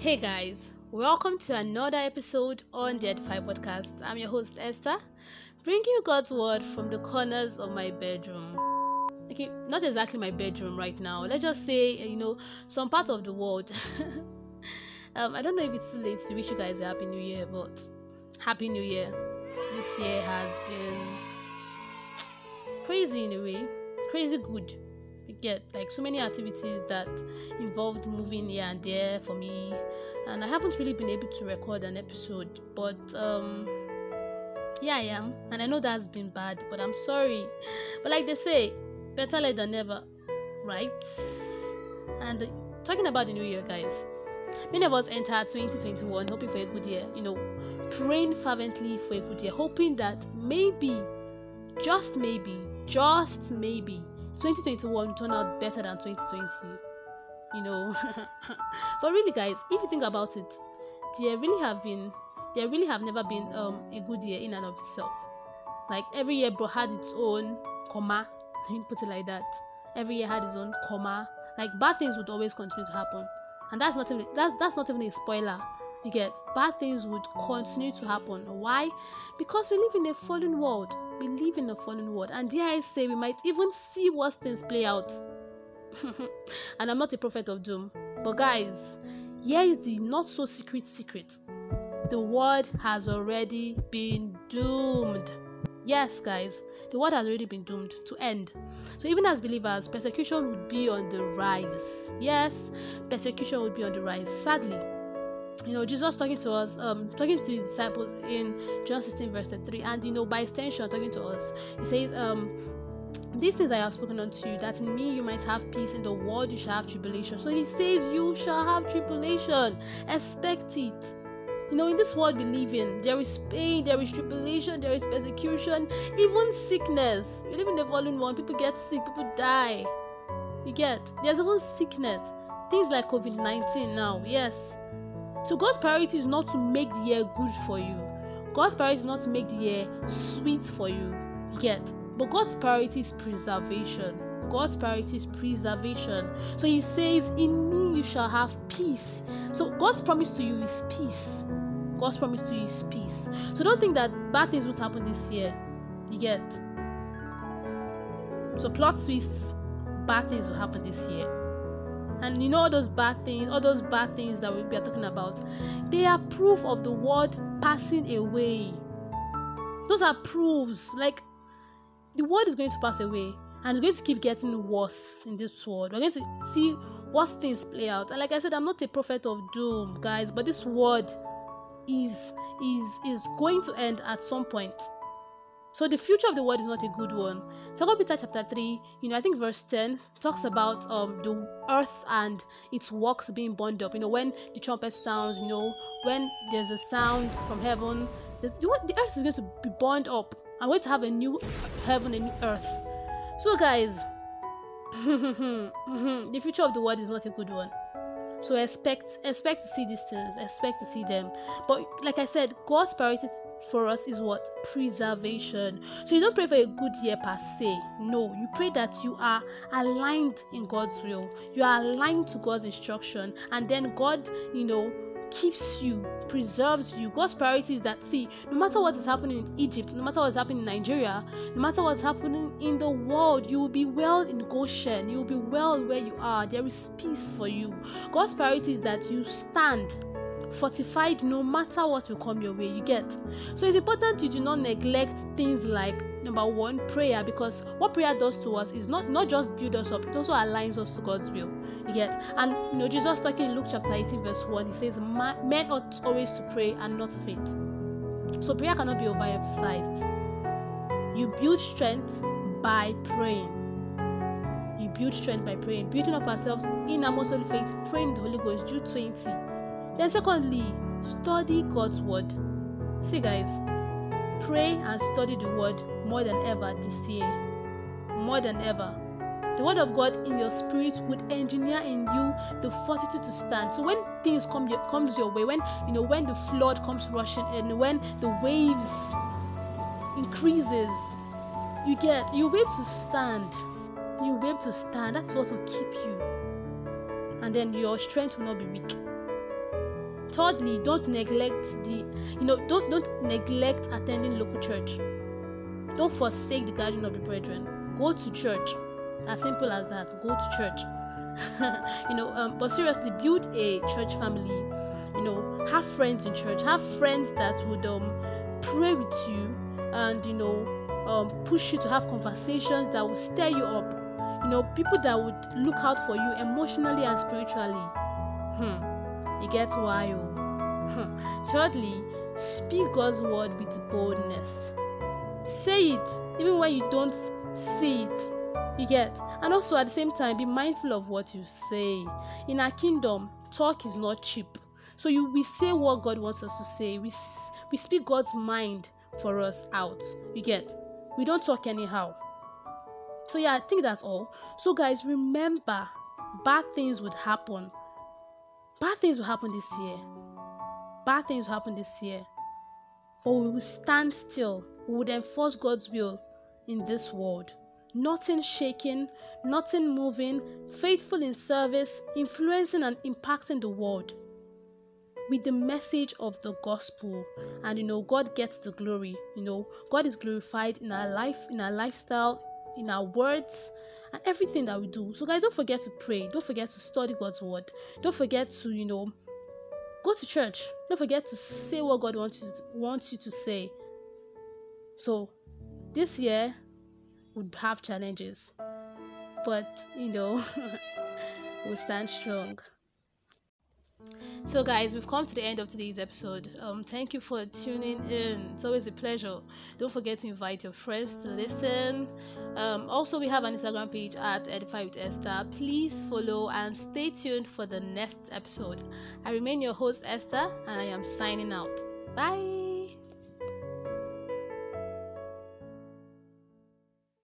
Hey guys, welcome to another episode on the Edify podcast. I'm your host Esther, bringing you God's word from the corners of my bedroom. Okay, not exactly my bedroom right now. Let's just say, you know, some part of the world. um, I don't know if it's too late to wish you guys a happy new year, but happy new year. This year has been crazy in a way, crazy good get like so many activities that involved moving here and there for me. And i haven't really been able to record an episode but um yeah i am. And i know that's been bad but i'm sorry. But like they say better late than never right? And uh, talking about the new year guys many of us enter 2021 hoping for a good year you know praying fervently for a good year hoping that maybe just maybe just maybe 2021 turned out better than 2020 you know. But really guys if you think about it there really have been there really have never been um, a good year in and of itself. Like every year bro had its own comma put it like that. Every year had its own comma. Like bad things would always continue to happen. And that's not even that's that's not even a spoiler you get bad things would continue to happen why because we live in a fallen world we live in a fallen world, and dare I say, we might even see worse things play out. and I'm not a prophet of doom, but guys, here is the not so secret secret the world has already been doomed. Yes, guys, the world has already been doomed to end. So, even as believers, persecution would be on the rise. Yes, persecution would be on the rise. Sadly, you know jesus talking to us um talking to his disciples in john 16 verse 3 and you know by extension talking to us he says um these things I have spoken unto you, that in me you might have peace, in the world you shall have tribulation. So he says, You shall have tribulation. Expect it. You know, in this world we live in, there is pain, there is tribulation, there is persecution, even sickness. We live in the fallen world, people get sick, people die. You get, there's even sickness. Things like COVID 19 now, yes. So God's priority is not to make the year good for you. God's priority is not to make the year sweet for you. Yet, but God's priority is preservation. God's priority is preservation. So He says, "In me you shall have peace." So God's promise to you is peace. God's promise to you is peace. So don't think that bad things would happen this year. You get. So plot twists, bad things will happen this year and you know all those bad things all those bad things that we are talking about? They are proof of the word passing away. Those are proofs. Like the world is going to pass away and it's going to keep getting worse in this world. We're going to see worse things play out. And like i said i'm not a prophet of doom guys but this world is is is going to end at some point so the future of the world is not a good one. Second Peter chapter 3, you know, I think verse 10 talks about um the earth and its works being burned up. You know, when the trumpet sounds, you know, when there's a sound from heaven, the, earth is going to be burned up. I'm going to have a new heaven, a new earth. So guys, the future of the world is not a good one. So expect expect to see these things, expect to see them. But like I said, God's priority for us is what? Preservation. So you don't pray for a good year per se. No, you pray that you are aligned in God's will. You are aligned to God's instruction. And then God, you know, keeps you, preserves you. God's priority is that, see, no matter what is happening in Egypt, no matter what is happening in Nigeria, no matter what's happening in the world, you will be well in Goshen. You will be well where you are. There is peace for you. God's priority is that you stand fortified no matter what will come your way you get so it's important you do not neglect things like number one prayer because what prayer does to us is not not just build us up it also aligns us to god's will. Yet and you know jesus talking in luke chapter 18 verse 1 he says men ought always to pray and not to faint. So prayer cannot be overemphasized you build strength by praying. You build strength by praying. Building up ourselves in our most holy faith praying the holy ghost jude 20 then, secondly, study God's word. See, guys, pray and study the word more than ever this year. More than ever. The word of God in your spirit would engineer in you the fortitude to stand. So when things come your, comes your way, when you know when the flood comes rushing and when the waves increases, you get be able to stand. Be able to stand. That's what will keep you. And then your strength will not be weak thirdly don't neglect the you know don't don't neglect attending local church don't forsake the gathering of the brethren. Go to church. As simple as that. Go to church. You know um, but seriously build a church family. You know have friends in church. Have friends that would um pray with you and you know um, push you to have conversations that will stir you up. You know people that would look out for you emotionally and spiritually. Hmm. You get why oh. Hmm. thirdly speak god's word with boldness say it even when you don't see it. You get? And also at the same time be mindful of what you say. In our kingdom talk is not cheap. So you we say what god wants us to say. We we speak god's mind for us out. You get? We don't talk anyhow. So yeah i think that's all. So guys remember bad things would happen. Bad things will happen this year. Bad things will happen this year. But we will stand still would enforce god's will in this world. Nothing shaking nothing moving faithful in service influencing and impacting the world with the message of the gospel. And you know god gets the glory you know. God is glorified in our life in our lifestyle in our words and everything that we do. So guys don't forget to pray. Don't forget to study god's word. Don't forget to you know go to church. Don't forget to say what god wants wants you to say so this year would have challenges but you know we'll stand strong so, guys, we've come to the end of today's episode. Um, thank you for tuning in. It's always a pleasure. Don't forget to invite your friends to listen. Um, also, we have an Instagram page at Edify with Esther. Please follow and stay tuned for the next episode. I remain your host, Esther, and I am signing out. Bye.